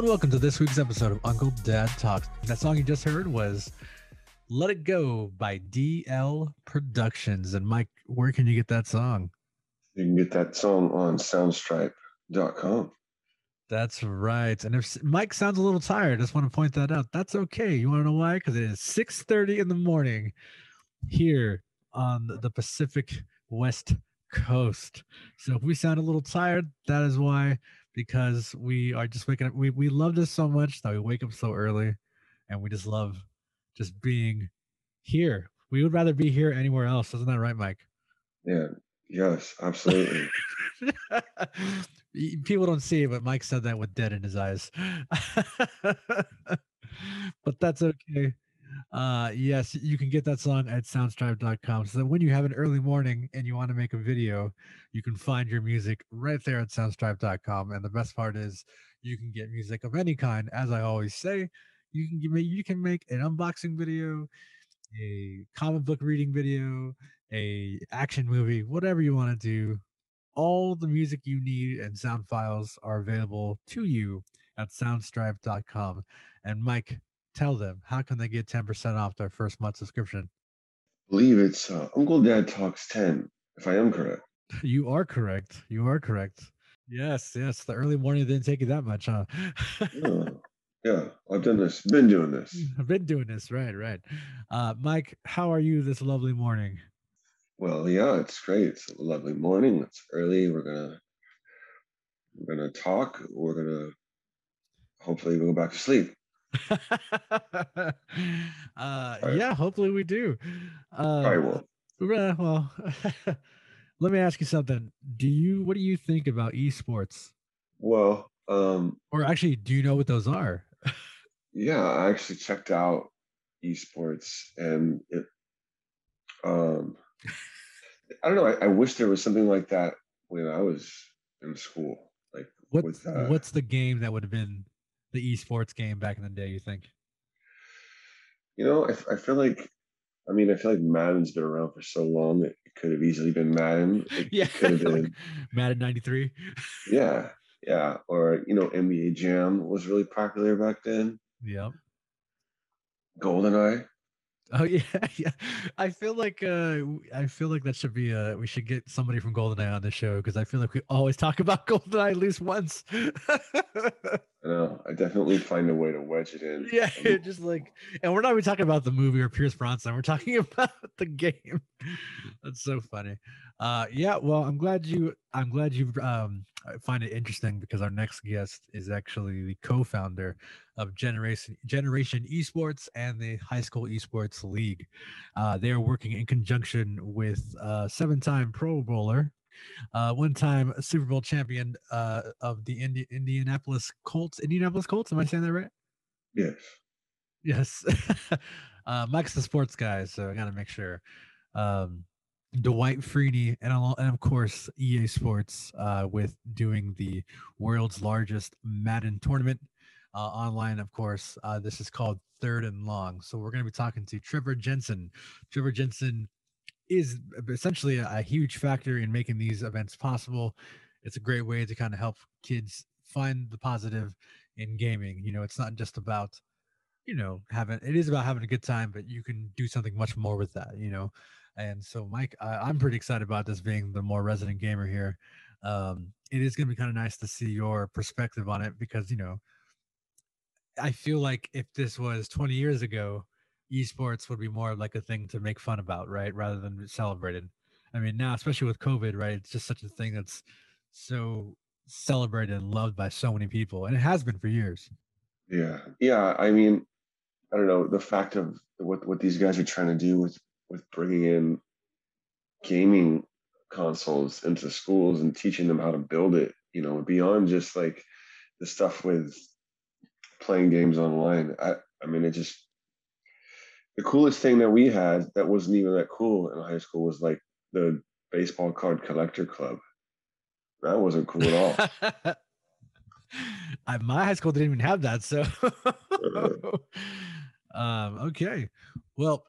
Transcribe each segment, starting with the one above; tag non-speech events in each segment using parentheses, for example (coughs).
And welcome to this week's episode of Uncle Dad Talks. That song you just heard was Let It Go by DL Productions. And Mike, where can you get that song? You can get that song on soundstripe.com. That's right. And if Mike sounds a little tired, I just want to point that out. That's okay. You want to know why? Because it is 6:30 in the morning here on the Pacific West Coast. So if we sound a little tired, that is why because we are just waking up. We we love this so much that we wake up so early, and we just love just being here. We would rather be here anywhere else, isn't that right, Mike? Yeah. Yes, absolutely. (laughs) People don't see it, but Mike said that with dead in his eyes. (laughs) but that's okay. Uh yes, you can get that song at soundstripe.com. So when you have an early morning and you want to make a video, you can find your music right there at soundstripe.com. And the best part is you can get music of any kind. As I always say, you can give me you can make an unboxing video, a comic book reading video, a action movie, whatever you want to do. All the music you need and sound files are available to you at soundstripe.com. And Mike, tell them how can they get 10% off their first month subscription? I believe it's uh, Uncle Dad Talks 10, if I am correct. (laughs) You are correct. You are correct. Yes, yes. The early morning didn't take you that much, huh? yeah, (laughs) yeah, I've done this, been doing this. I've been doing this, right, right. Uh, Mike, how are you this lovely morning? Well, yeah, it's great. It's a lovely morning. It's early. We're gonna we're gonna talk. We're gonna hopefully go back to sleep. (laughs) uh, right. yeah, hopefully we do. Uh, I will. Well, (laughs) let me ask you something. Do you what do you think about esports? Well, um, or actually, do you know what those are? (laughs) yeah, I actually checked out esports, and it. Um, I don't know. I, I wish there was something like that when I was in school. Like, what? With, uh, what's the game that would have been the esports game back in the day? You think? You know, I, I feel like, I mean, I feel like Madden's been around for so long. It, it could have easily been Madden. (laughs) It, yeah, could have (laughs) been Madden '93. (laughs) Yeah, yeah, or you know, NBA Jam was really popular back then. Yep. GoldenEye. Oh (laughs) yeah, yeah. I feel like uh I feel like that should be uh we should get somebody from GoldenEye on the show because I feel like we always talk about (laughs) GoldenEye at least once. (laughs) I know. I definitely find a way to wedge it in. Yeah, just like, and we're not even talking about the movie or Pierce Brosnan. We're talking about the game. That's so funny. Uh, yeah. Well, I'm glad you. I'm glad you um find it interesting because our next guest is actually the co-founder of Generation Generation Esports and the High School Esports League. Uh, they are working in conjunction with uh, seven-time Pro Bowler uh, one time Super Bowl champion uh, of the Indi- Indianapolis Colts. Indianapolis Colts. Am I saying that right? Yes. Yes. (laughs) uh, Mike's the sports guy, so I got to make sure. Um, Dwight Freeney and, and of course EA Sports uh, with doing the world's largest Madden tournament uh, online. Of course, uh, this is called Third and Long. So we're going to be talking to Trevor Jensen. Trevor Jensen is essentially a, a huge factor in making these events possible. It's a great way to kind of help kids find the positive in gaming. You know, it's not just about, you know, having it is about having a good time, but you can do something much more with that, you know. And so, Mike, I, am pretty excited about this being the more resident gamer here. Um, it is going to be kind of nice to see your perspective on it because, you know, I feel like if this was 20 years ago, esports would be more like a thing to make fun about, right? Rather than celebrated. I mean, now, especially with COVID, right? It's just such a thing that's so celebrated and loved by so many people, and it has been for years. Yeah, yeah. I mean, I don't know the fact of what what these guys are trying to do with with bringing in gaming consoles into schools and teaching them how to build it. You know, beyond just like the stuff with playing games online. I I mean, it just the coolest thing that we had that wasn't even that cool in high school was like the baseball card collector club. That wasn't cool at all. (laughs) I, my high school didn't even have that, so (laughs) (laughs) um, okay. Well,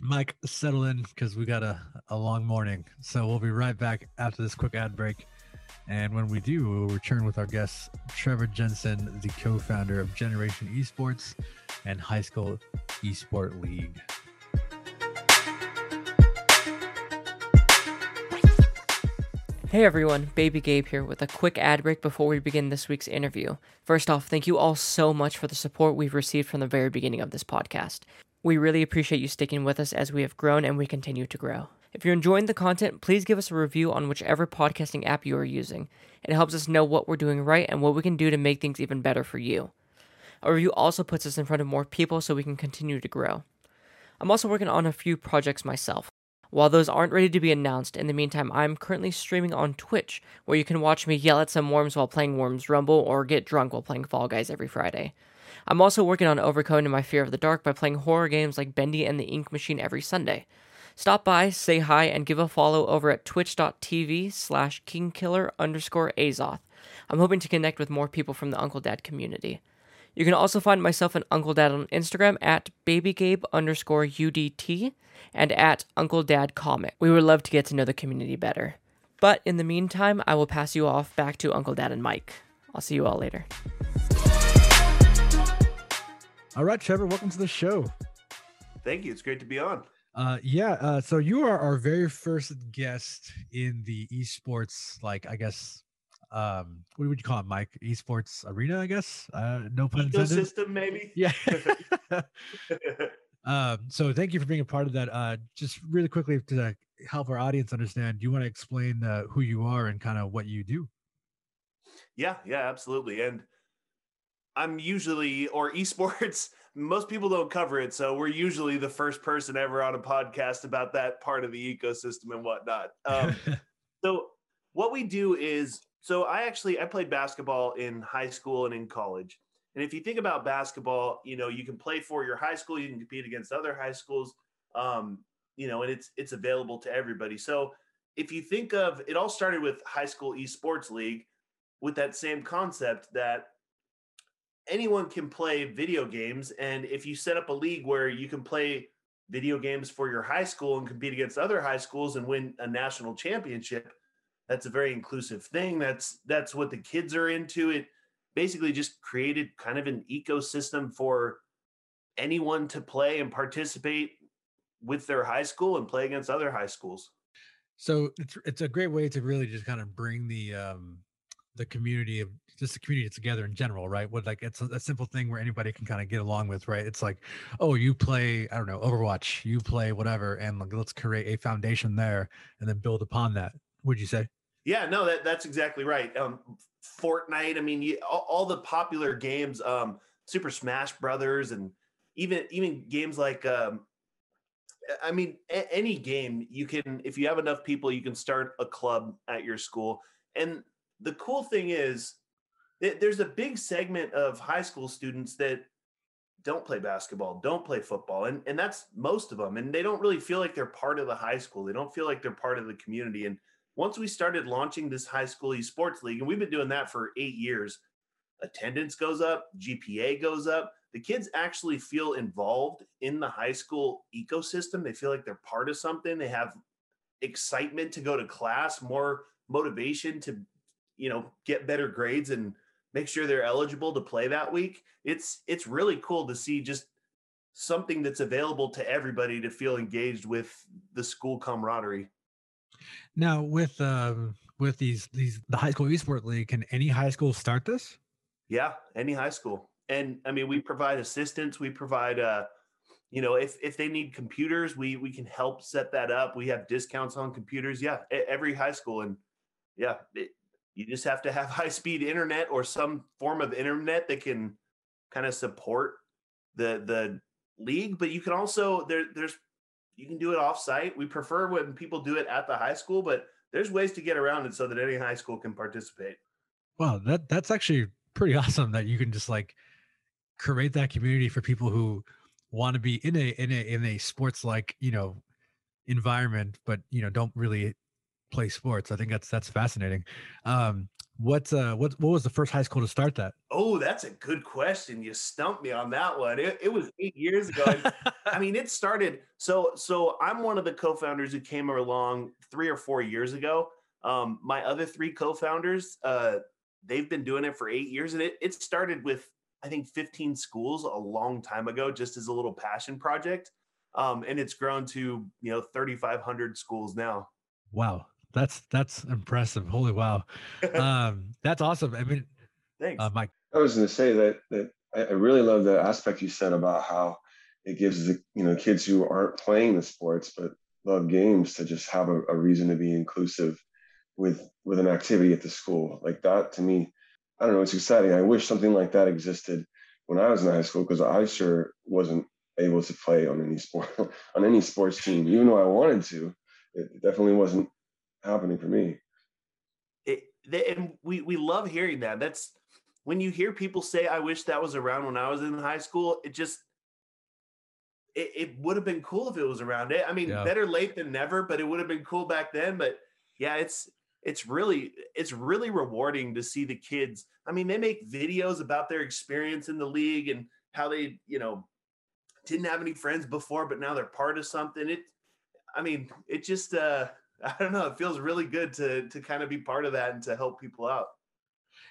Mike, settle in because we got a, a long morning. So we'll be right back after this quick ad break. And when we do, we'll return with our guest, Trevor Jensen, the co founder of Generation Esports and High School Esport League. Hey everyone, Baby Gabe here with a quick ad break before we begin this week's interview. First off, thank you all so much for the support we've received from the very beginning of this podcast. We really appreciate you sticking with us as we have grown and we continue to grow. If you're enjoying the content, please give us a review on whichever podcasting app you are using. It helps us know what we're doing right and what we can do to make things even better for you. A review also puts us in front of more people so we can continue to grow. I'm also working on a few projects myself. While those aren't ready to be announced, in the meantime, I'm currently streaming on Twitch, where you can watch me yell at some worms while playing Worms Rumble or get drunk while playing Fall Guys every Friday. I'm also working on overcoming my fear of the dark by playing horror games like Bendy and the Ink Machine every Sunday. Stop by, say hi, and give a follow over at twitch.tv slash kingkiller underscore azoth. I'm hoping to connect with more people from the Uncle Dad community. You can also find myself and Uncle Dad on Instagram at babygabe underscore UDT and at Uncle Dad Comic. We would love to get to know the community better. But in the meantime, I will pass you off back to Uncle Dad and Mike. I'll see you all later. All right, Trevor, welcome to the show. Thank you. It's great to be on. Uh, yeah. Uh, so you are our very first guest in the esports, like I guess, um, what would you call it, Mike? Esports arena, I guess. Uh, no pun intended. Ecosystem, maybe. Yeah. (laughs) (laughs) um, so thank you for being a part of that. Uh, just really quickly to help our audience understand, do you want to explain uh, who you are and kind of what you do? Yeah, yeah, absolutely. And I'm usually or esports. (laughs) Most people don't cover it, so we're usually the first person ever on a podcast about that part of the ecosystem and whatnot. Um, (laughs) so what we do is, so I actually I played basketball in high school and in college. And if you think about basketball, you know you can play for your high school, you can compete against other high schools, um, you know, and it's it's available to everybody. So if you think of it, all started with high school esports league with that same concept that anyone can play video games. And if you set up a league where you can play video games for your high school and compete against other high schools and win a national championship, that's a very inclusive thing. That's that's what the kids are into. It basically just created kind of an ecosystem for anyone to play and participate with their high school and play against other high schools. So it's it's a great way to really just kind of bring the um the community of just the community together in general, right? With like it's a, a simple thing where anybody can kind of get along with, right? It's like, oh, you play, I don't know, Overwatch, you play whatever, and like let's create a foundation there and then build upon that. Would you say? Yeah, no, that that's exactly right. Um, Fortnite, I mean, you, all, all, the popular games, um, Super Smash Brothers, and even even games like, um, I mean, a- any game you can, if you have enough people, you can start a club at your school, and the cool thing is there's a big segment of high school students that don't play basketball, don't play football, and and that's most of them. And they don't really feel like they're part of the high school. They don't feel like they're part of the community. And once we started launching this high school esports league, and we've been doing that for eight years, attendance goes up, GPA goes up. The kids actually feel involved in the high school ecosystem. They feel like they're part of something. They have excitement to go to class, more motivation to you know get better grades and make sure they're eligible to play that week. It's it's really cool to see just something that's available to everybody to feel engaged with the school camaraderie. Now with um with these these the high school esport league can any high school start this? Yeah any high school. And i mean we provide assistance. We provide uh you know if if they need computers we we can help set that up. We have discounts on computers. Yeah every high school and yeah it, you just have to have (laughs) high speed internet or some form of internet that can kind of support the the league but you can also there there's you can do it off site we prefer when people do it at the high school but there's ways to get around it so that any high school can participate. Wow that that's actually pretty (laughs) awesome that you can just like create that community for people who want to be in a in a in a sports like you know environment but you know don't really play sports. I think that's that's fascinating. Um, what uh, what what was the first high school to start that? Oh, that's a good question. You stumped me on that one. It, it was eight years ago. I mean, it started. So so I'm one of the co-founders who came along three or four years ago. Um, my other three co-founders, uh, they've been doing it for eight years, and it it started with I think 15 schools a long time ago, just as a little passion project, um, and it's grown to you know 3,500 schools now. Wow, that's that's impressive. Holy wow, (laughs) um, that's awesome. I mean, thanks, uh, Mike. I was going to say that that I really love the aspect you said about how it gives the you know kids who aren't playing the sports but love games to just have a, a reason to be inclusive with with an activity at the school like that to me i don't know it's exciting i wish something like that existed when i was in high school because i sure wasn't able to play on any sport (laughs) on any sports team even though i wanted to it definitely wasn't happening for me. It, they, and we we love hearing that. That's when you hear people say i wish that was around when i was in high school it just it, it would have been cool if it was around it. I mean Yeah. better late than never but it would have been cool back then. But yeah it's it's really it's really rewarding to see the kids i mean they make videos about their experience in the league and how they you know didn't have any friends before but now they're part of something. It i mean it just uh i don't know it feels really good to to kind of be part of that and to help people out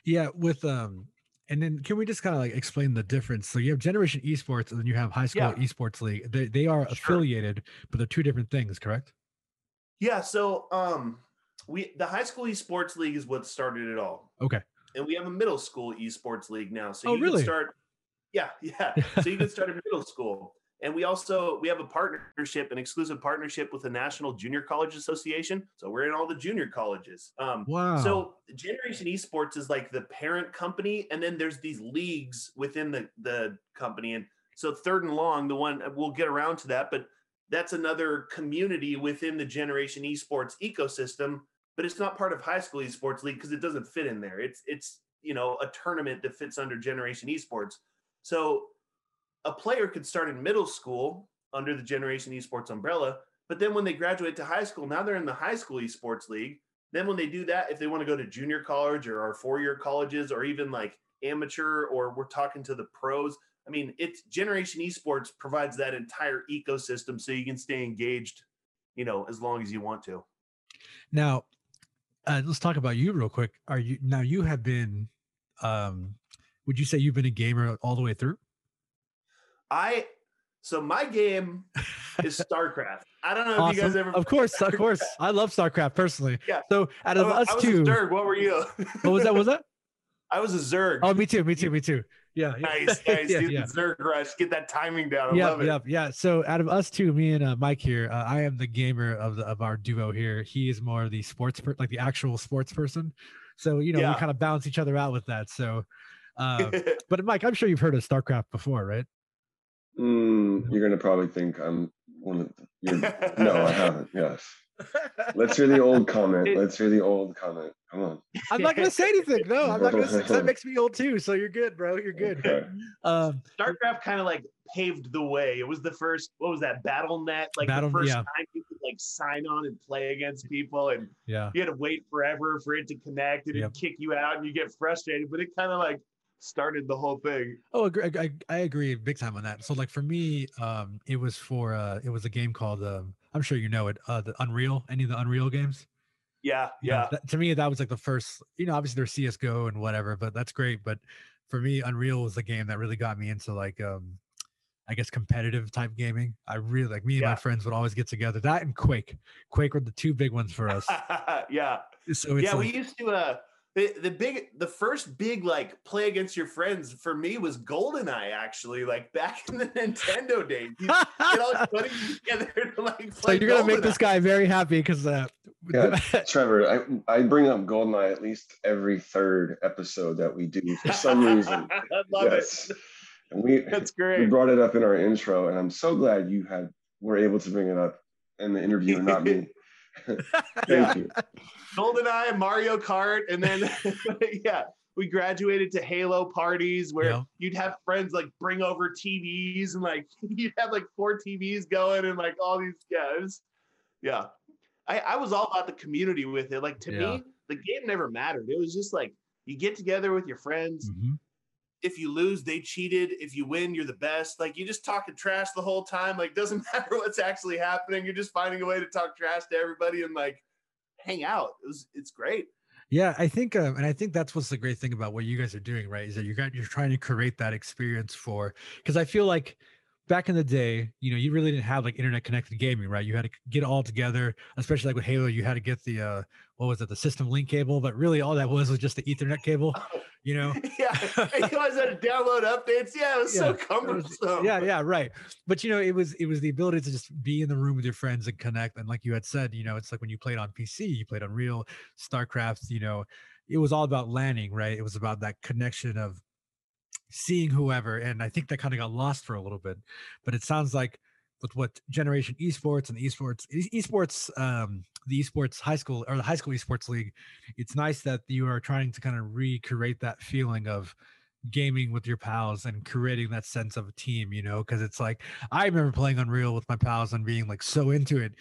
Yeah, with um, and then can we just kind of like explain the difference? So you have Generation Esports, and then you have High School Yeah. Esports League. They they are Sure. affiliated, but they're two different things, correct? Yeah, so um we the high school esports league is what started it all. Okay. And we have a middle school esports league now. So Oh, you really? can start Yeah, (laughs) yeah. so you can start in middle school. And we also we have a partnership, an exclusive partnership with the National Junior College Association. So we're in all the junior colleges. Um Wow. so Generation Esports is like the parent company, and then there's these leagues within the the company. And so Third and Long, the one we'll get around to that, but that's another community within the Generation Esports ecosystem. But it's not part of High School Esports League because it doesn't fit in there. It's it's you know a tournament that fits under Generation Esports. So a player could start in middle school under the Generation Esports umbrella, but then when they graduate to high school, now they're in the High School Esports League. Then when they do that, if they want to go to junior college or our four-year colleges or even like amateur or we're talking to the pros, I mean, it's Generation Esports provides that entire ecosystem so you can stay engaged, you know, as long as you want to. now, uh, let's talk about you real quick. Are you now? You have been. Um, would you say you've been a gamer all the way through? I so my game is (laughs) StarCraft. I don't know if you guys ever Of course, of course. I love StarCraft personally. Yeah. So out of I, us I was two, Zerg. What were you? what was that? Was that? (laughs) I was a Zerg. Oh, me too. Me too. Me too. Yeah. nice, (laughs) nice. yeah, Dude, yeah. Zerg rush. Get that timing down. I yeah, love it. yeah, yeah. So out of us two, me and uh, Mike here, uh, I am the gamer of the of our duo here. He is more the sports, per- like the actual sports person. So you know, Yeah. we kind of balance each other out with that. So, uh, but Mike, I'm sure you've heard of StarCraft before, right? Mm, you're gonna probably think I'm one of the, you're, no i (laughs) haven't yes let's hear the old comment let's hear the old comment come on I'm not gonna say anything. No, I'm not gonna say 'cause that makes me old too. So you're good, bro. You're good. Okay. Um, StarCraft kind of like paved the way. It was the first. What was that? BattleNet. Like Battle- the first yeah. time you could like sign on and play against people, and yeah. you had to wait forever for it to connect, and Yep. it'd kick you out, and you get frustrated. But it kind of like started the whole thing. Oh, I, I I agree big time on that. So like for me, um, it was for uh, it was a game called um, I'm sure you know it, uh, the Unreal. Any of the Unreal games? Yeah, you know, yeah. that, to me that was like the first you know obviously there's csgo and whatever but that's great but for me unreal was the game that really got me into like um i guess competitive type gaming i really like me and Yeah. my friends would always get together that and quake quake were the two big ones for us (laughs) yeah. so it's yeah, like, we used to uh the, the big the first big like play against your friends for me was GoldenEye actually like back in the (laughs) Nintendo days. you get all (laughs) funny together to like so you're gonna make this guy very happy because uh Yeah. (laughs) Trevor, I, I bring up Goldeneye at least every third episode that we do for some reason. I love yes. it. And we That's we brought it up in our intro, and I'm so glad you had were able to bring it up in the interview and not me. Thank Yeah. you. GoldenEye, Mario Kart, and then (laughs) yeah, we graduated to Halo parties where Yeah. you'd have friends like bring over TVs and like (laughs) you'd have like four TVs going and like all these was, yeah. I, I was all about the community with it. Like to Yeah. me, the game never mattered. It was just like you get together with your friends. Mhm. If you lose, they cheated. If you win, you're the best. Like you just talking trash the whole time. Like doesn't (laughs) matter what's actually happening. You're just finding a way to talk trash to everybody and like hang out. It was it's great. Yeah, I think, um, and I think that's what's the great thing about what you guys are doing, right? Is that you're you're trying to create that experience for because I feel like back in the day, you know, you really didn't have like internet connected gaming, right? You had to get all together, especially like with Halo, you had to get the uh what was it, the system link cable, but really all that was was just the Ethernet cable, (laughs) you know. (laughs) yeah, you guys had to download updates. Yeah, it was Yeah, so was- cumbersome. yeah, yeah, right. But you know, it was it was the ability to just be in the room with your friends and connect. And like you had said, you know, it's like when you played on PC, you played on real StarCraft, you know, it was all about landing, right? It was about that connection of seeing whoever. And I think that kind of got lost for a little bit. But it sounds like with what generation esports and the esports esports um the esports high school or the high school esports league it's nice that you are trying to kind of recreate that feeling of gaming with your pals and creating that sense of a team you know because it's like i remember playing unreal with my pals and being like so into it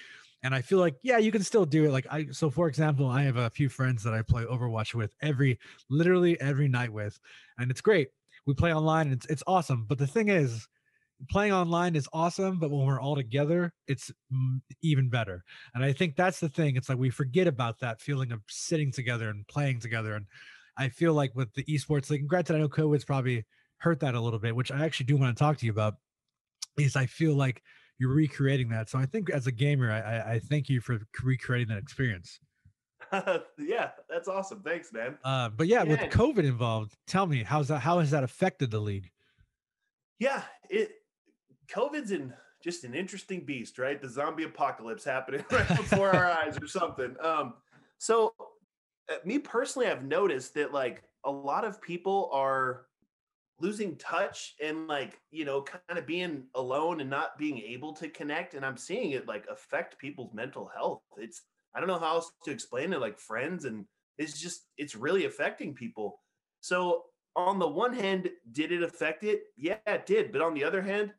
and i feel like yeah you can still do it like i so for example i have a few friends that i play overwatch with every literally every night with and it's great. We play online and it's, it's awesome but the thing is playing online is awesome but when we're all together it's even better and i think that's the thing it's like we forget about that feeling of sitting together and playing together and i feel like with the esports league and granted i know covid's probably hurt that a little bit which i actually do want to talk to you about is i feel like you're recreating that so i think as a gamer i i, thank you for recreating that experience (laughs) yeah, that's awesome. Thanks, man. uh, but yeah, with covid involved tell me how's that how has that affected the league Yeah, it COVID's in just an interesting beast, right? The zombie apocalypse happening (laughs) right before our eyes or something. Um, so uh, me personally, I've noticed that like a lot of people are losing touch and like you know kind of being alone and not being able to connect and i'm seeing it like affect people's mental health it's i don't know how else to explain it like friends and it's just it's really affecting people so on the one hand did it affect it yeah it did but on the other hand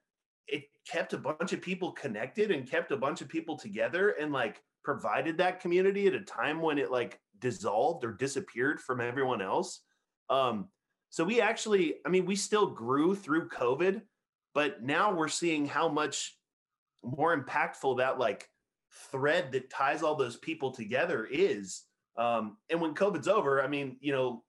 it kept a bunch of people connected and kept a bunch of people together and like provided that community at a time when it like dissolved or disappeared from everyone else um so we actually, I mean, we still grew through COVID, but now we're seeing how much more impactful that like thread that ties all those people together is. Um, and when COVID's over, I mean, you know,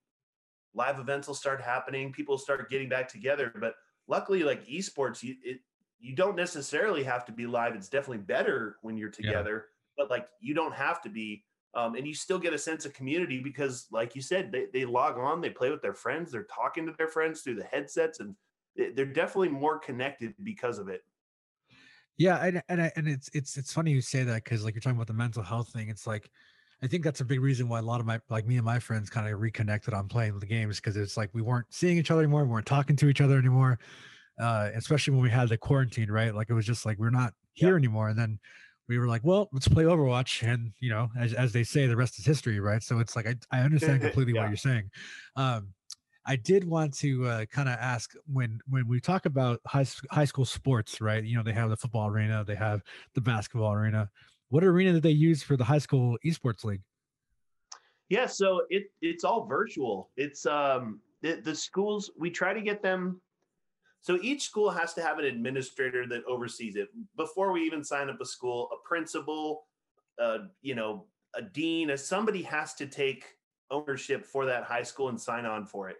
live events will start happening, people start getting back together. But luckily, like esports, it you don't necessarily have to be live. It's definitely better when you're Yeah. together, but like you don't have to be um, and you still get a sense of community because like you said they, they log on they play with their friends they're talking to their friends through the headsets and they- they're definitely more connected because of it Yeah, and and I, and it's it's it's funny you say that because like you're talking about the mental health thing. It's like I think that's a big reason why a lot of my like me and my friends kind of reconnected on playing the games because it's like we weren't seeing each other anymore, we weren't talking to each other anymore. Uh, especially when we had the quarantine, right? Like it was just like we're not here anymore. And then we were like, well, let's play Overwatch, and you know, as as they say, the rest is history, right? So it's like I I understand (laughs) completely Yeah. what you're saying. Um, I did want to uh, kind of ask when when we talk about high high school sports, right? You know, they have the football arena, they have the basketball arena. What arena did they use for the high school esports league? yeah so it it's all virtual it's um the, the schools we try to get them so each school has to have an administrator that oversees it. Before we even sign up a school a principal uh, you know a dean a, somebody has to take ownership for that high school and sign on for it.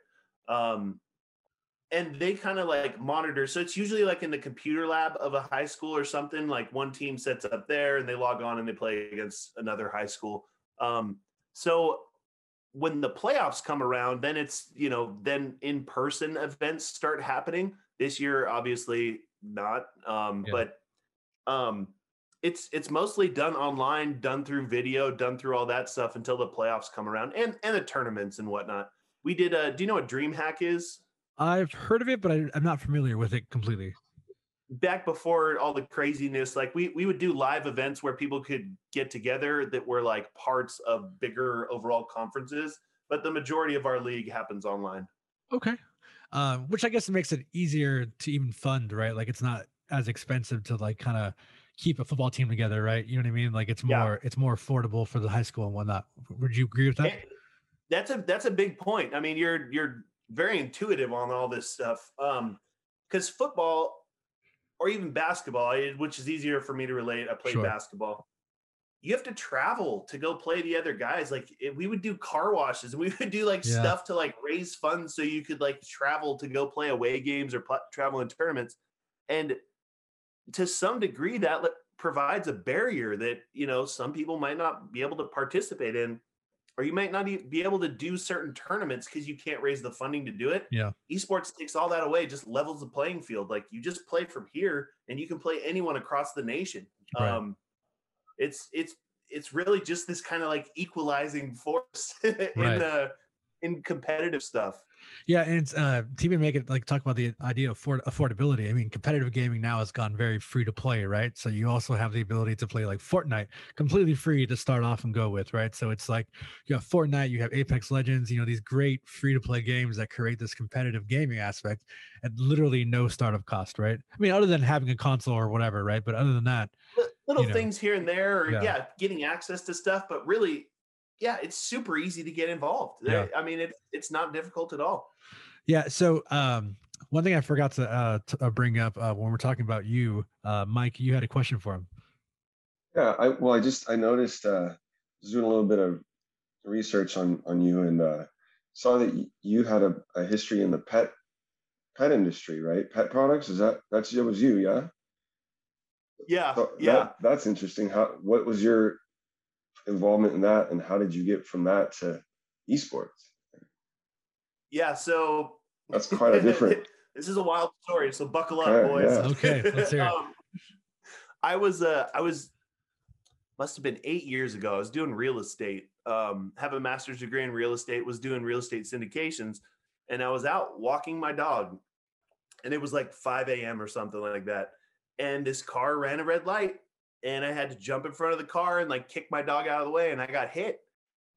Um, and they kind of like monitor. So it's usually like in the computer lab of a high school or something like one team sets up there and they log on and they play against another high school. Um, so when the playoffs come around, then it's, you know, then in person events start happening. This year, obviously not. Um, Yeah. but um it's it's mostly done online, done through video, done through all that stuff until the playoffs come around and and the tournaments and whatnot. We did uh do you know what DreamHack is? I've heard of it, but I, I'm not familiar with it completely. back before all the craziness, like we we would do live events where people could get together that were like parts of bigger overall conferences, but the majority of our league happens online. Okay. Um, which I guess makes it easier to even fund, right? Like it's not as expensive to like kind of keep a football team together, right? You know what I mean? Like it's Yeah. more it's more affordable for the high school and whatnot. Would you agree with that? And that's a that's a big point. I mean, you're you're very intuitive on all this stuff. Um, because football or even basketball, which is easier for me to relate. I played Sure. basketball. You have to travel to go play the other guys. Like we would do car washes and we would do like yeah. stuff to like raise funds so you could like travel to go play away games or pl- travel in tournaments. And to some degree, that provides a barrier that you know some people might not be able to participate in or you might not be able to do certain tournaments because you can't raise the funding to do it. Yeah. Esports takes all that away, just levels the playing field. Like you just play from here and you can play anyone across the nation. Right. Um it's it's it's really just this kind of like equalizing force (laughs) in right. the in competitive stuff. Yeah, and it's uh even make it like talk about the idea of afford- affordability. I mean, competitive gaming now has gone very free to play, right? So you also have the ability to play like Fortnite completely free to start off and go with, right? So it's like you have Fortnite, you have Apex Legends, you know, these great free to play games that create this competitive gaming aspect at literally no startup cost, right? I mean, other than having a console or whatever, right? But other than that, little you know, things here and there, or yeah. yeah, getting access to stuff, but really yeah, it's super easy to get involved. Yeah. I mean, it's it's not difficult at all. Yeah. So um, one thing I forgot to, uh, to uh, bring up uh, when we're talking about you, uh, Mike, you had a question for him. Yeah. I well, I just I noticed uh, doing a little bit of research on on you and uh, saw that you had a, a history in the pet pet industry, right? Pet products. Is that that's it was you? Yeah. Yeah. So yeah. That, that's interesting. How what was your involvement in that and how did you get from that to esports yeah so that's quite a different (laughs) this is a wild story so buckle up okay, boys yeah. okay let's hear it. (laughs) Um, i was uh i was must have been eight years ago i was doing real estate um have a master's degree in real estate was doing real estate syndications and i was out walking my dog and it was like 5 a.m or something like that and this car ran a red light and I had to jump in front of the car and like kick my dog out of the way, and I got hit.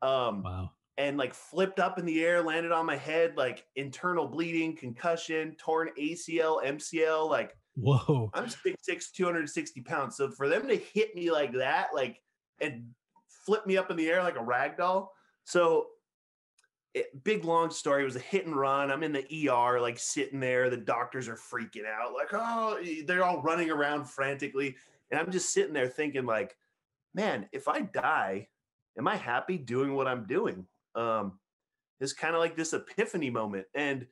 Um, wow. And like flipped up in the air, landed on my head, like internal bleeding, concussion, torn ACL, MCL. Like, whoa. I'm 6'6, 260 pounds. So for them to hit me like that, like, and flip me up in the air like a rag doll. So it, big long story. It was a hit and run. I'm in the ER, like sitting there. The doctors are freaking out, like, oh, they're all running around frantically. And I'm just sitting there thinking, like, man, if I die, am I happy doing what I'm doing? Um, it's kind of like this epiphany moment. And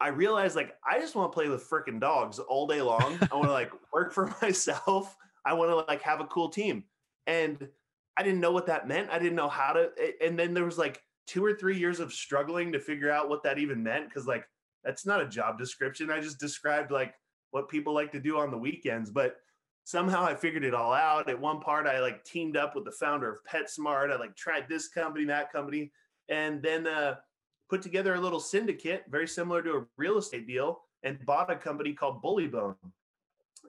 I realized like I just want to play with freaking dogs all day long. I want to like (laughs) work for (laughs) myself. I want to like have a cool team. And I didn't know what that meant. I didn't know how to. And then there was like two or three years of struggling to figure out what that even meant. Cause like that's not a job description. I just described like what people like to do on the weekends. But somehow I figured it all out. At one part, I like teamed up with the founder of PetSmart. I like tried this company, that company, and then uh, put together a little syndicate, very similar to a real estate deal, and bought a company called Bullybone.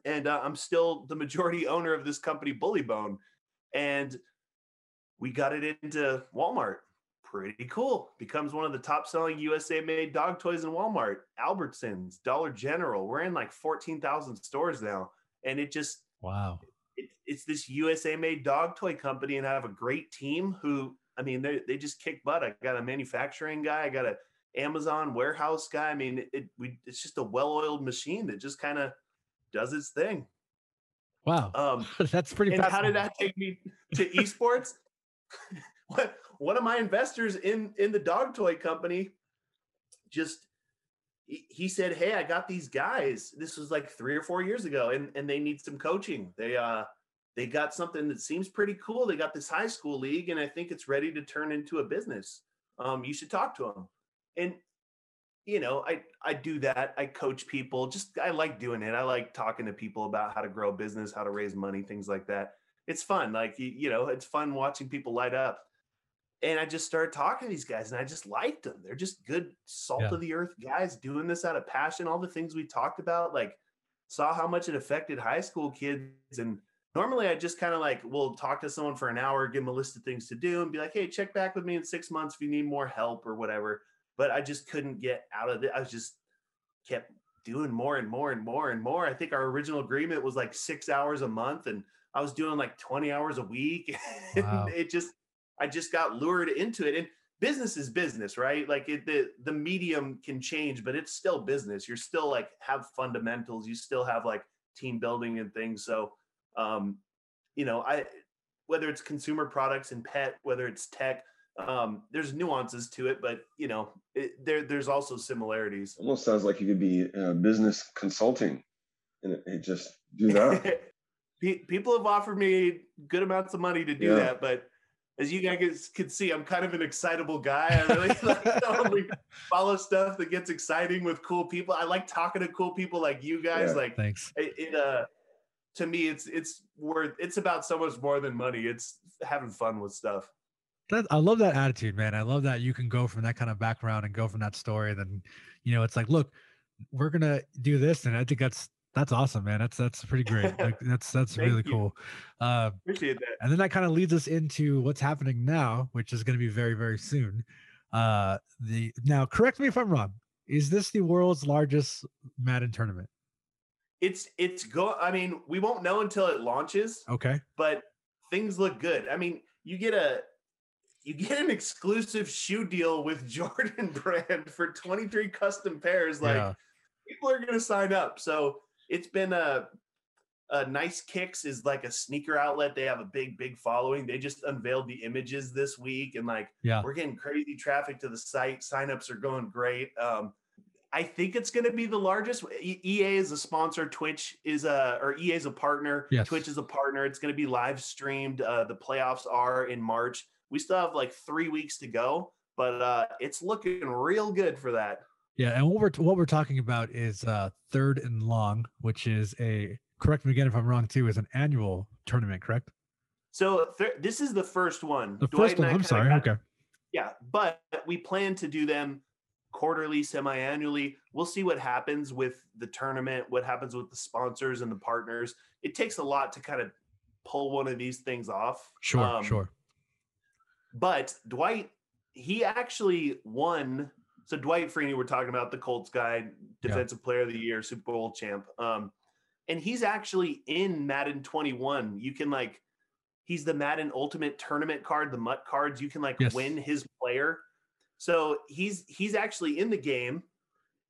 And uh, I'm still the majority owner of this company, Bullybone. And we got it into Walmart. Pretty cool. Becomes one of the top selling USA made dog toys in Walmart, Albertsons, Dollar General. We're in like 14,000 stores now. And it just, Wow. It, it's this USA made dog toy company, and I have a great team who, I mean, they, they just kick butt. I got a manufacturing guy, I got a Amazon warehouse guy. I mean, it, it we, it's just a well oiled machine that just kind of does its thing. Wow. Um, (laughs) That's pretty And how did that take me to esports? (laughs) One of my investors in in the dog toy company just he said, "Hey, I got these guys. This was like three or four years ago, and and they need some coaching. They uh they got something that seems pretty cool. They got this high school league, and I think it's ready to turn into a business. Um, you should talk to them." And you know, I I do that. I coach people. Just I like doing it. I like talking to people about how to grow a business, how to raise money, things like that. It's fun. Like you, you know, it's fun watching people light up and I just started talking to these guys and I just liked them. They're just good salt yeah. of the earth guys doing this out of passion. All the things we talked about, like saw how much it affected high school kids. And normally I just kind of like will talk to someone for an hour, give them a list of things to do and be like, hey, check back with me in six months if you need more help or whatever. But I just couldn't get out of it. I was just kept doing more and more and more and more. I think our original agreement was like six hours a month and I was doing like 20 hours a week. (laughs) Wow. it just I just got lured into it. And business is business, right? Like it, the the medium can change, but it's still business. You're still like have fundamentals. You still have like team building and things. So, um, you know, I whether it's consumer products and pet, whether it's tech, um, there's nuances to it, but you know, it, there there's also similarities. Almost sounds like you could be uh, business consulting, and it, it just do that. (laughs) People have offered me good amounts of money to do yeah. that, but as you guys can see, I'm kind of an excitable guy. I really (laughs) like to only follow stuff that gets exciting with cool people. I like talking to cool people like you guys. Yeah, like, thanks. It, it, uh, to me, it's it's worth. It's about so much more than money. It's having fun with stuff. That, I love that attitude, man. I love that you can go from that kind of background and go from that story. Then, you know, it's like, look, we're gonna do this, and I think that's that's awesome, man. That's that's pretty great. Like, (laughs) that's that's really you. cool. Uh, Appreciate that. And then that kind of leads us into what's happening now, which is going to be very very soon. Uh, the now, correct me if I'm wrong. Is this the world's largest Madden tournament? It's it's go. I mean, we won't know until it launches. Okay. But things look good. I mean, you get a you get an exclusive shoe deal with (laughs) Jordan Brand for 23 custom pairs. Like yeah. people are going to sign up. So it's been a, a nice kicks is like a sneaker outlet. They have a big, big following. They just unveiled the images this week and like, yeah, we're getting crazy traffic to the site. Signups are going great. Um, I think it's going to be the largest. EA is a sponsor. Twitch is a, or EA is a partner. Yes. Twitch is a partner. It's going to be live streamed. Uh, the playoffs are in March. We still have like three weeks to go, but uh, it's looking real good for that. Yeah, and what we're what we're talking about is uh third and long, which is a correct me again if I'm wrong too, is an annual tournament, correct? So th- this is the first one. The Dwight first one. I'm sorry. Got, okay. Yeah, but we plan to do them quarterly, semi-annually. We'll see what happens with the tournament, what happens with the sponsors and the partners. It takes a lot to kind of pull one of these things off. Sure, um, sure. But Dwight, he actually won so Dwight Freeney, we're talking about the Colts guy, defensive yeah. player of the year, Super Bowl champ. Um, and he's actually in Madden 21. You can like, he's the Madden Ultimate Tournament card, the MUT cards. You can like yes. win his player. So he's he's actually in the game,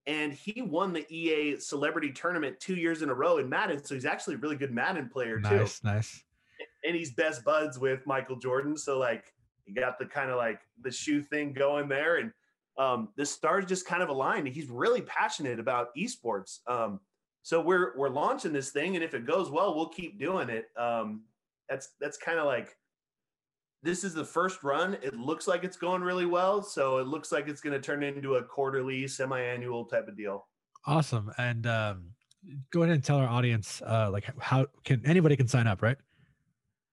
and he won the EA Celebrity Tournament two years in a row in Madden. So he's actually a really good Madden player nice, too. Nice, nice. And he's best buds with Michael Jordan. So like, you got the kind of like the shoe thing going there, and um, the stars just kind of aligned. He's really passionate about esports. Um, so we're we're launching this thing, and if it goes well, we'll keep doing it. Um, that's that's kind of like this is the first run. It looks like it's going really well, so it looks like it's going to turn into a quarterly, semi-annual type of deal. Awesome, and um, go ahead and tell our audience uh, like how can anybody can sign up, right?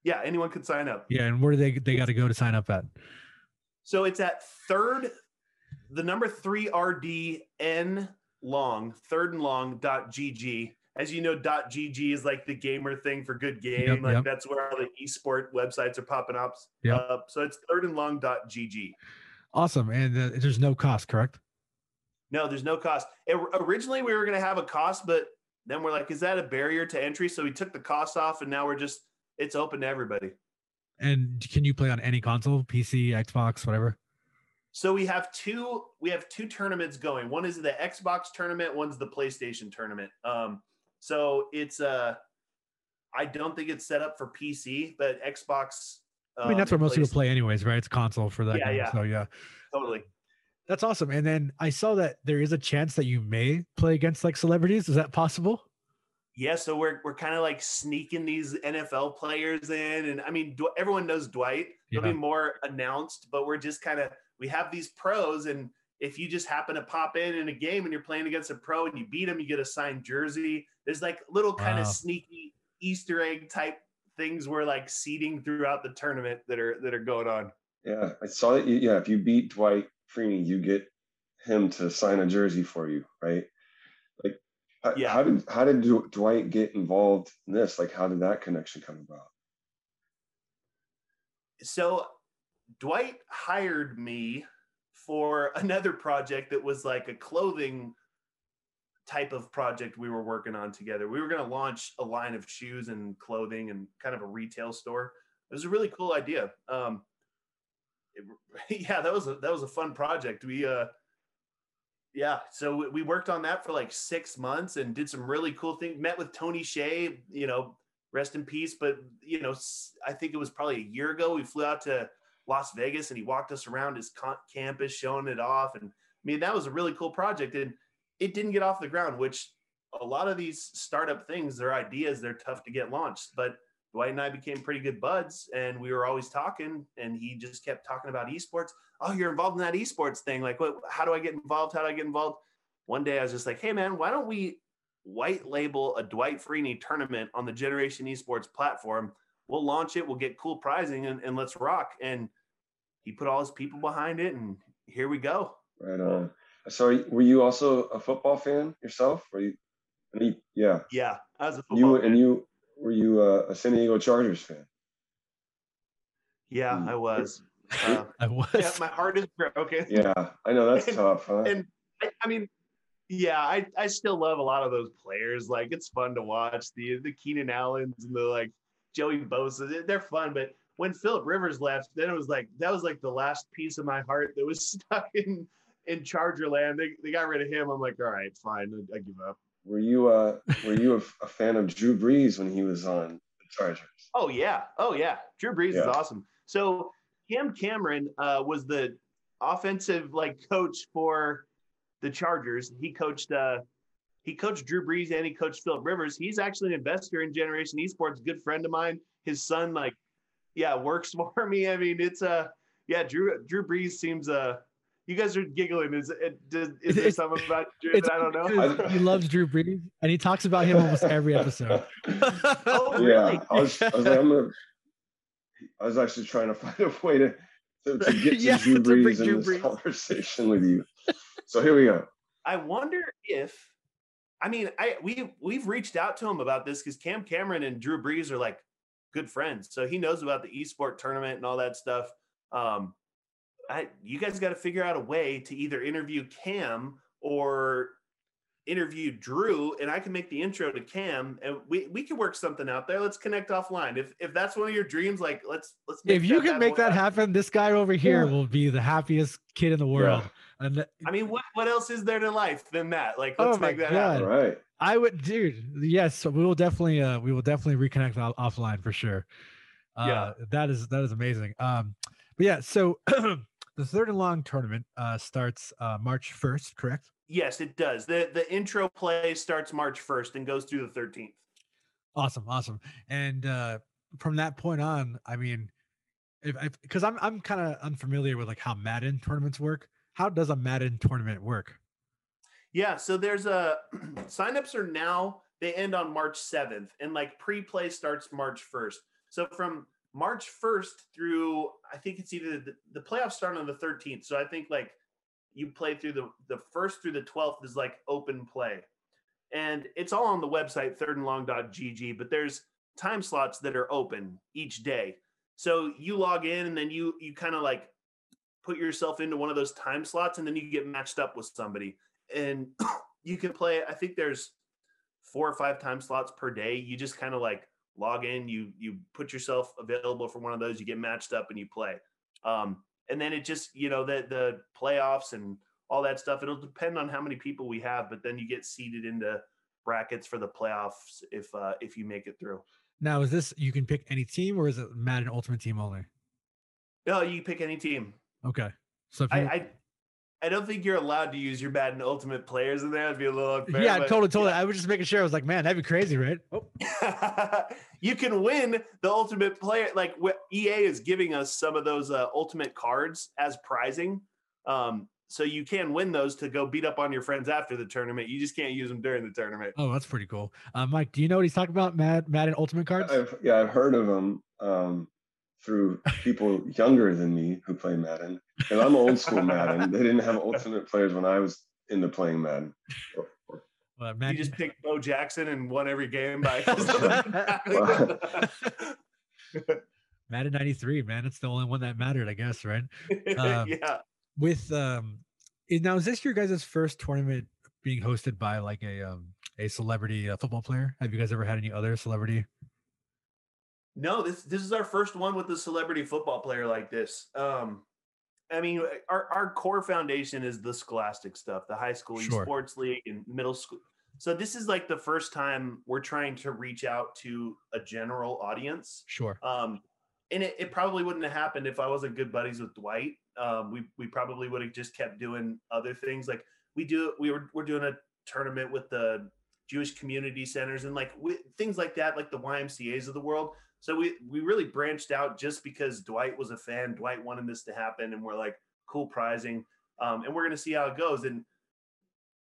Yeah, anyone can sign up. Yeah, and where do they they got to go to sign up at? So it's at third the number three RDN long, third and long dot GG. As you know, dot GG is like the gamer thing for good game. Yep, like yep. that's where all the esport websites are popping up. Yep. Uh, so it's third and long dot GG. Awesome. And uh, there's no cost, correct? No, there's no cost. It, originally, we were going to have a cost, but then we're like, is that a barrier to entry? So we took the cost off, and now we're just it's open to everybody. And can you play on any console, PC, Xbox, whatever? So we have two we have two tournaments going. One is the Xbox tournament, one's the PlayStation tournament. Um, so it's uh I don't think it's set up for PC, but Xbox. Um, I mean, that's where most people play, anyways, right? It's console for that. Yeah, game, yeah. So yeah, totally. That's awesome. And then I saw that there is a chance that you may play against like celebrities. Is that possible? Yeah, so we're we're kind of like sneaking these NFL players in, and I mean, everyone knows Dwight. There'll yeah. be more announced, but we're just kind of we have these pros and if you just happen to pop in in a game and you're playing against a pro and you beat them, you get a signed jersey. There's like little kind wow. of sneaky Easter egg type things where like seeding throughout the tournament that are that are going on. Yeah, I saw that. You, Yeah, if you beat Dwight Freeney, you get him to sign a jersey for you, right? Like, yeah. How did how did Dwight get involved in this? Like, how did that connection come about? So Dwight hired me for another project that was like a clothing type of project we were working on together. We were going to launch a line of shoes and clothing and kind of a retail store. It was a really cool idea. Um, it, (laughs) yeah, that was a, that was a fun project. We, uh, yeah, so we worked on that for like six months and did some really cool things. Met with Tony Hsieh, you know, rest in peace. But you know, I think it was probably a year ago. We flew out to Las Vegas and he walked us around his campus, showing it off. And I mean, that was a really cool project. And it didn't get off the ground, which a lot of these startup things, their ideas, they're tough to get launched. But Dwight and I became pretty good buds, and we were always talking. And he just kept talking about esports. Oh, you're involved in that esports thing. Like, what? How do I get involved? How do I get involved? One day, I was just like, "Hey, man, why don't we white label a Dwight Freeney tournament on the Generation Esports platform? We'll launch it. We'll get cool prizing, and, and let's rock." And he put all his people behind it, and here we go. Right on. So, were you also a football fan yourself? Were you? yeah. Yeah, I was a football. You fan. and you were you a, a San Diego Chargers fan? Yeah, hmm. I was. Uh, (laughs) I was. Yeah, my heart is broken. (laughs) Yeah, I know that's and, tough, huh? And I mean, yeah, I, I still love a lot of those players. Like it's fun to watch the the Keenan Allens and the like Joey Bosa. They're fun, but when Philip Rivers left, then it was like that was like the last piece of my heart that was (laughs) stuck in in Charger land. They, they got rid of him. I'm like, all right, fine, I, I give up. Were you uh were you a, a, fan of Drew Brees when he was on the Chargers? Oh yeah, oh yeah, Drew Brees yeah. is awesome. So Cam Cameron uh, was the offensive like coach for the Chargers. He coached uh he coached Drew Brees and he coached Philip Rivers. He's actually an investor in Generation Esports, good friend of mine. His son like yeah works (laughs) for me. I mean it's a uh, yeah Drew Drew Brees seems uh you guys are giggling. Is it? Is, is there something about Drew that I don't know? (laughs) he loves Drew Brees, and he talks about him almost every episode. (laughs) oh, really? Yeah, I was, I was like, I'm gonna. I was actually trying to find a way to to, to get to yeah, Drew Brees in this Brees. conversation with you. So here we go. I wonder if, I mean, I we we've reached out to him about this because Cam Cameron and Drew Brees are like good friends, so he knows about the esport tournament and all that stuff. Um, I, you guys got to figure out a way to either interview Cam or interview Drew, and I can make the intro to Cam, and we we can work something out there. Let's connect offline. If if that's one of your dreams, like let's let's. if you can make that happen, happen, this guy over here yeah. will be the happiest kid in the world. Yeah. And th- I mean, what what else is there to life than that? Like, let's oh make that God. happen. Right. I would, dude. Yes, we will definitely uh we will definitely reconnect off- offline for sure. Uh, yeah, that is that is amazing. Um, but yeah, so. (clears throat) The third and long tournament uh, starts uh, March 1st, correct? Yes, it does. The the intro play starts March 1st and goes through the 13th. Awesome, awesome. And uh, from that point on, I mean, if because I'm I'm kind of unfamiliar with like how Madden tournaments work. How does a Madden tournament work? Yeah, so there's a (clears throat) signups are now they end on March 7th and like pre-play starts March 1st. So from March 1st through I think it's either the, the playoffs start on the 13th. So I think like you play through the the first through the 12th is like open play. And it's all on the website thirdandlong.gg, but there's time slots that are open each day. So you log in and then you you kind of like put yourself into one of those time slots and then you get matched up with somebody. And (coughs) you can play I think there's four or five time slots per day. You just kind of like log in, you you put yourself available for one of those, you get matched up and you play. Um, and then it just you know the the playoffs and all that stuff. It'll depend on how many people we have, but then you get seeded into brackets for the playoffs if uh, if you make it through. Now, is this you can pick any team or is it Madden Ultimate Team only? No, you pick any team. Okay. So I, I I don't think you're allowed to use your Madden Ultimate players in there. That'd be a little unfair. Yeah, totally, totally. Yeah. I was just making sure. I was like, man, that'd be crazy, right? Oh. (laughs) you can win the Ultimate player. Like EA is giving us some of those uh, Ultimate cards as prizing. Um, so you can win those to go beat up on your friends after the tournament. You just can't use them during the tournament. Oh, that's pretty cool. Uh, Mike, do you know what he's talking about? Mad Madden Ultimate cards? I've, yeah, I've heard of them. Um, through people younger than me who play Madden. And I'm old school (laughs) Madden. They didn't have alternate players when I was into playing Madden. Well, Madden. You just picked Bo Jackson and won every game by. (laughs) (laughs) Madden 93, man. It's the only one that mattered, I guess, right? Um, yeah. With um, is, now is this your guys' first tournament being hosted by like a um a celebrity uh, football player? Have you guys ever had any other celebrity no, this this is our first one with a celebrity football player like this. Um, I mean, our, our core foundation is the scholastic stuff, the high school sure. esports league and middle school So this is like the first time we're trying to reach out to a general audience. Sure. Um, and it, it probably wouldn't have happened if I wasn't good buddies with Dwight. Um, we we probably would have just kept doing other things. Like we do, we were we're doing a tournament with the Jewish community centers and like we, things like that, like the YMCA's of the world. So we we really branched out just because Dwight was a fan. Dwight wanted this to happen, and we're like, cool prizing, um, and we're gonna see how it goes. And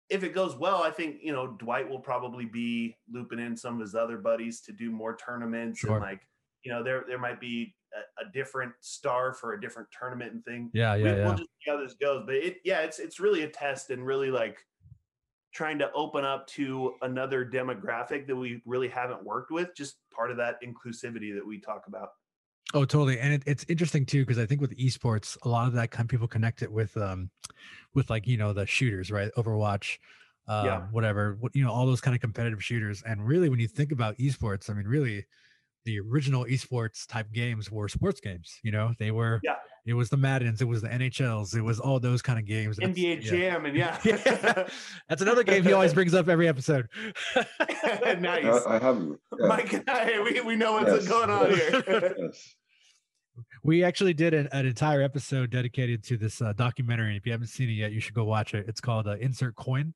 if it goes well, I think you know Dwight will probably be looping in some of his other buddies to do more tournaments Sure. and like you know there there might be a, a different star for a different tournament and thing. Yeah, We- yeah, yeah. We'll just see how this goes, but it yeah, it's it's really a test and really like trying to open up to another demographic that we really haven't worked with. Just part of that inclusivity that we talk about. Oh, totally. And it, it's interesting too because I think with esports, a lot of that kind of people connect it with, um, with like you know the shooters, right? Overwatch, um, Yeah. whatever, you know, all those kind of competitive shooters. And really, when you think about esports, I mean, really, the original esports type games were sports games. You know, they were. Yeah. It was the Maddens, it was the NHLs, it was all those kind of games. That's- NBA yeah. Jam and yeah. (laughs) Yeah. That's another game he always brings up every episode. (laughs) nice. I, I have yeah, Mike and I, we, we know what's Yes. going on here. (laughs) yes. We actually did an, an entire episode dedicated to this uh, documentary. If you haven't seen it yet, you should go watch it. It's called uh, Insert Coin.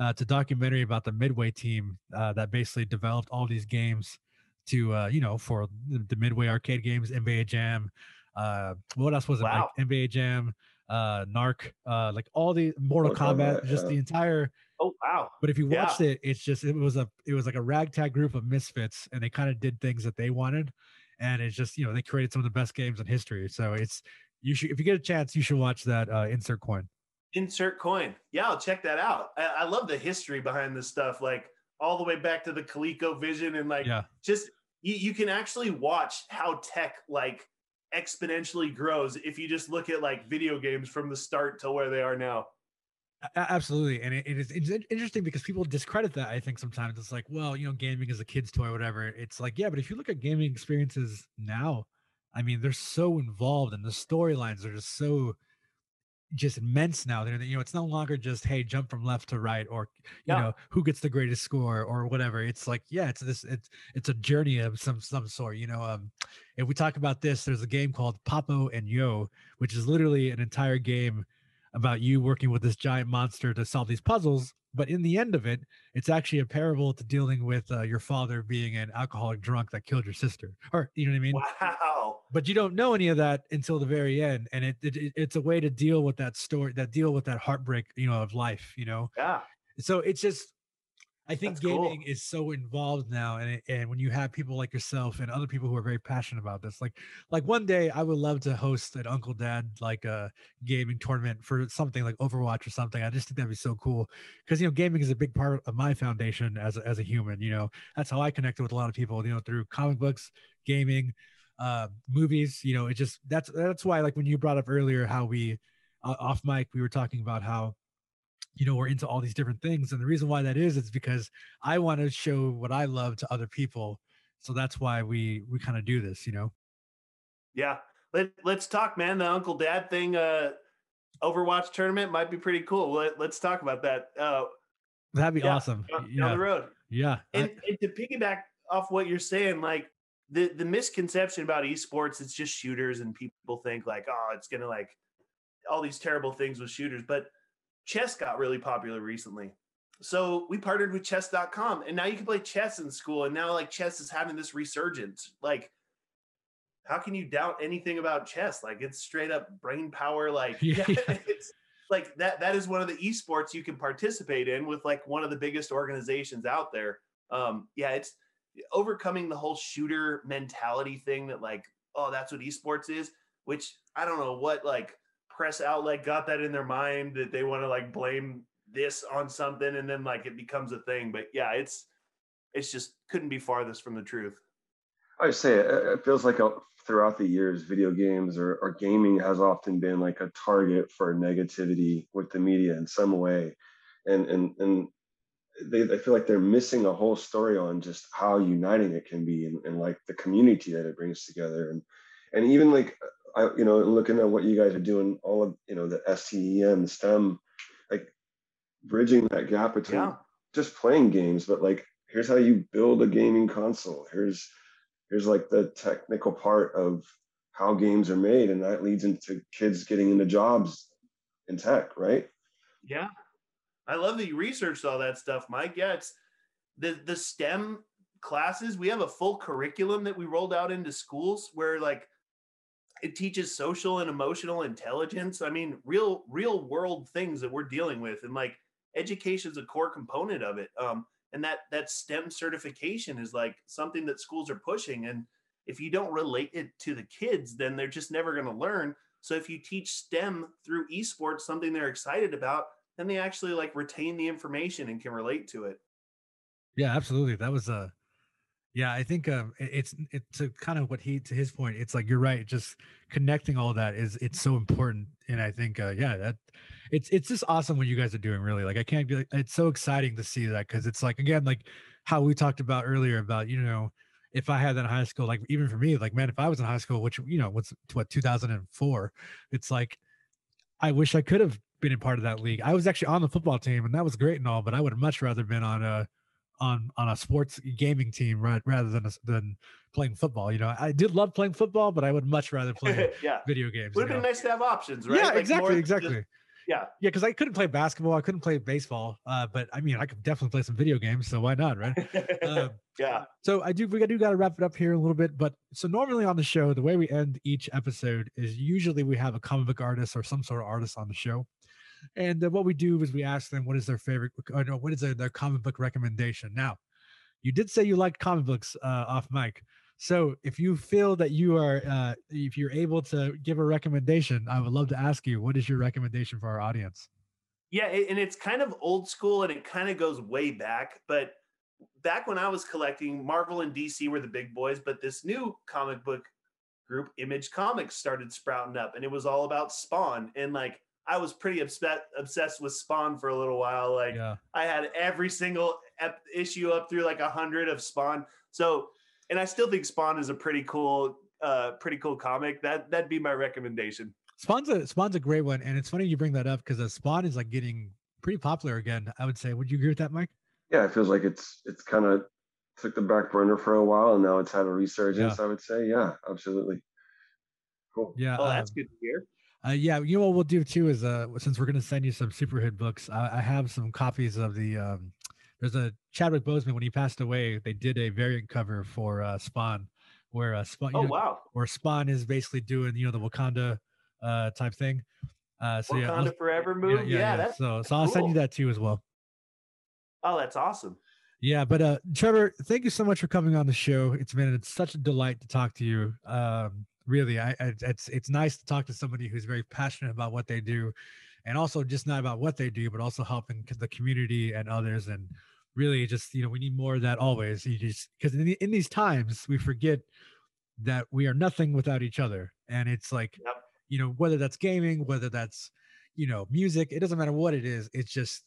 Uh, it's a documentary about the Midway team uh, that basically developed all these games to, uh, you know, for the, Midway arcade games, NBA Jam. Uh, what else was it? Wow. Like NBA Jam, uh, Narc, uh, like all the Mortal, Mortal Kombat, Kombat, just yeah. the entire oh wow. but if you Yeah. watched it, it's just it was a it was like a ragtag group of misfits, and they kind of did things that they wanted, and it's just you know they created some of the best games in history. So it's you should if you get a chance, you should watch that uh, insert coin. Insert coin. Yeah, I'll check that out. I, I love the history behind this stuff, like all the way back to the Coleco Vision and like Yeah, just you, you can actually watch how tech like exponentially grows if you just look at like video games from the start to where they are now. absolutely, and it, it is it's interesting because people discredit that. I think sometimes it's like, well, you know, gaming is a kid's toy, or whatever. It's like, yeah, but if you look at gaming experiences now, I mean, they're so involved, and the storylines are just so just immense now. They're you know, it's no longer just hey, jump from left to right, or you Yeah. know, who gets the greatest score or whatever. It's like, yeah, it's this, it's it's a journey of some some sort. You know, um, if we talk about this, there's a game called Papo and Yo, which is literally an entire game about you working with this giant monster to solve these puzzles. But in the end of it, it's actually a parable to dealing with uh, your father being an alcoholic drunk that killed your sister, or you know what I mean Wow. But you don't know any of that until the very end and it, it it- it's a way to deal with that story that deal with that heartbreak you know of life you know Yeah. so it's just i think That's cool. gaming is so involved now and it, and when you have people like yourself and other people who are very passionate about this like like one day i would love to host an uncle dad like a gaming tournament for something like overwatch or something i just think that'd be so cool because you know gaming is a big part of my foundation as a, as a human you know that's how i connected with a lot of people you know through comic books gaming uh movies you know it just that's that's why like when you brought up earlier how we uh, off mic we were talking about how you know we're into all these different things and the reason why that is is because i want to show what i love to other people so that's why we we kind of do this you know Yeah. Let, let's talk, man. The uncle dad thing, uh, Overwatch tournament might be pretty cool. Let, let's talk about that. Uh, that'd be Yeah, awesome down, down yeah the road. yeah I- And, and to piggyback off what you're saying, like the the misconception about esports, it's just shooters, and people think like, oh, it's gonna like all these terrible things with shooters. But chess got really popular recently. So we partnered with chess.com and now you can play chess in school. And now like chess is having this resurgence. Like, how can you doubt anything about chess? Like it's straight up brain power. Like (laughs) Yeah. (laughs) it's like that that is one of the esports you can participate in with like one of the biggest organizations out there. Um, yeah, it's overcoming the whole shooter mentality thing that like, oh, that's what esports is, which I don't know what like press outlet got that in their mind that they want to like blame this on something and then like it becomes a thing. But yeah, it's it's just couldn't be farthest from the truth. I say it, it feels like a, throughout the years, video games or, or gaming has often been like a target for negativity with the media in some way, and and and they I feel like they're missing a whole story on just how uniting it can be and, and like the community that it brings together and and even like I you know looking at what you guys are doing, all of you know the STEM, STEM, like bridging that gap between Yeah. just playing games, but like here's how you build a gaming console. Here's here's like the technical part of how games are made, and that leads into kids getting into jobs in tech, right? Yeah, I love that you researched all that stuff, Mike. Yeah, it's the the STEM classes. We have a full curriculum that we rolled out into schools where like it teaches social and emotional intelligence. I mean, real real world things that we're dealing with, and like education is a core component of it. Um, and that that STEM certification is like something that schools are pushing. And if you don't relate it to the kids, then they're just never going to learn. So if you teach STEM through esports, something they're excited about, then they actually like retain the information and can relate to it. Yeah, absolutely. That was a yeah, I think um, it's it's to kind of what he to his point. It's like you're right. Just connecting all that is it's so important, and I think uh, yeah, that it's it's just awesome what you guys are doing. Really, like I can't be. Like, it's so exciting to see that because it's like again like how we talked about earlier about you know if I had that in high school, like even for me, like man, if I was in high school, which you know what's what 2004, it's like I wish I could have been a part of that league. I was actually on the football team, and that was great and all, but I would have much rather been on a on on a sports gaming team right, rather than a, than playing football. You know, I did love playing football, but I would much rather (laughs) play yeah. video games. Would have been nice to have options, right? Yeah, like exactly, exactly. Just, yeah, yeah, because I couldn't play basketball, I couldn't play baseball, uh, but I mean, I could definitely play some video games, so why not, right? um, (laughs) yeah. So I do, we do got to wrap it up here a little bit, but so normally on the show, the way we end each episode is usually we have a comic book artist or some sort of artist on the show. And uh, what we do is we ask them what is their favorite, or no, what is their, their comic book recommendation. Now, you did say you liked comic books uh, off mic. So if you feel that you are, uh, if you're able to give a recommendation, I would love to ask you, what is your recommendation for our audience? Yeah, and it's kind of old school and it kind of goes way back. But back when I was collecting, Marvel and DC were the big boys, but this new comic book group, Image Comics, started sprouting up, and it was all about Spawn. And like, I was pretty obsessed obsessed with Spawn for a little while. Like, yeah. I had every single ep- issue up through like a hundred of Spawn. So, and I still think Spawn is a pretty cool, uh, pretty cool comic. That that'd be my recommendation. Spawn's a Spawn's a great one, and it's funny you bring that up because uh, Spawn is like getting pretty popular again. I would say. Would you agree with that, Mike? Yeah, it feels like it's it's kind of took the back burner for a while, and now it's had a resurgence. Yeah. I would say, yeah, absolutely. Cool. Yeah. Oh, that's um, good to hear. Uh, yeah, you know what we'll do too is uh, since we're gonna send you some Superhit books, I, I have some copies of the um, there's a Chadwick Boseman when he passed away. They did a variant cover for uh, Spawn, where uh, Spawn. Oh know, wow! Where Spawn is basically doing you know the Wakanda uh, type thing. Uh, so Wakanda yeah, Forever move. Yeah, yeah, yeah, that's so. So I'll send you that too as well. Oh, that's awesome. Yeah, but uh, Trevor, thank you so much for coming on the show. It's been it's such a delight to talk to you. Um, really, I, I it's it's nice to talk to somebody who's very passionate about what they do, and also just not about what they do, but also helping the community and others and really just you know we need more of that always you just because in, the, in these times we forget that we are nothing without each other and it's like yep. you know whether that's gaming whether that's you know music it doesn't matter what it is it's just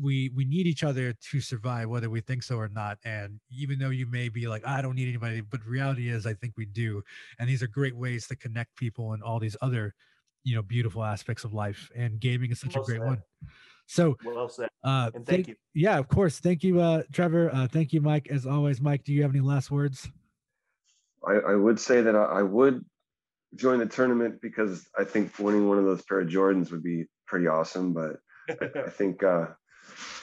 we we need each other to survive whether we think so or not and even though you may be like i don't need anybody but reality is i think we do and these are great ways to connect people and all these other you know beautiful aspects of life and gaming is such well a great said. one so well said. Uh, and thank, thank, you. Yeah, of course. Thank you, uh, Trevor. Uh, thank you, Mike. As always, Mike. Do you have any last words? I, I would say that I, I, would join the tournament because I think winning one of those pair of Jordans would be pretty awesome. But I, I, (laughs) think uh,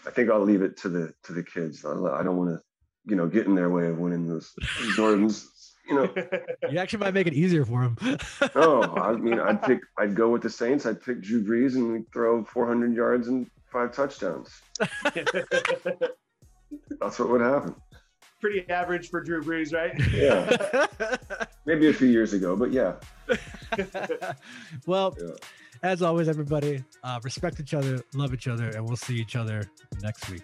I think I'll leave it to the to the kids. I, I don't want to, you know, get in their way of winning those Jordans. You know, (laughs) you actually might make it easier for them. (laughs) no, I mean, I'd pick, I'd go with the Saints. I'd pick Drew Brees and we'd throw 400 yards and five touchdowns. (laughs) That's what would happen. Pretty average for Drew Brees, right? Yeah. Maybe a few years ago, but yeah. well, yeah. As always, everybody, uh, respect each other, love each other, and we'll see each other next week.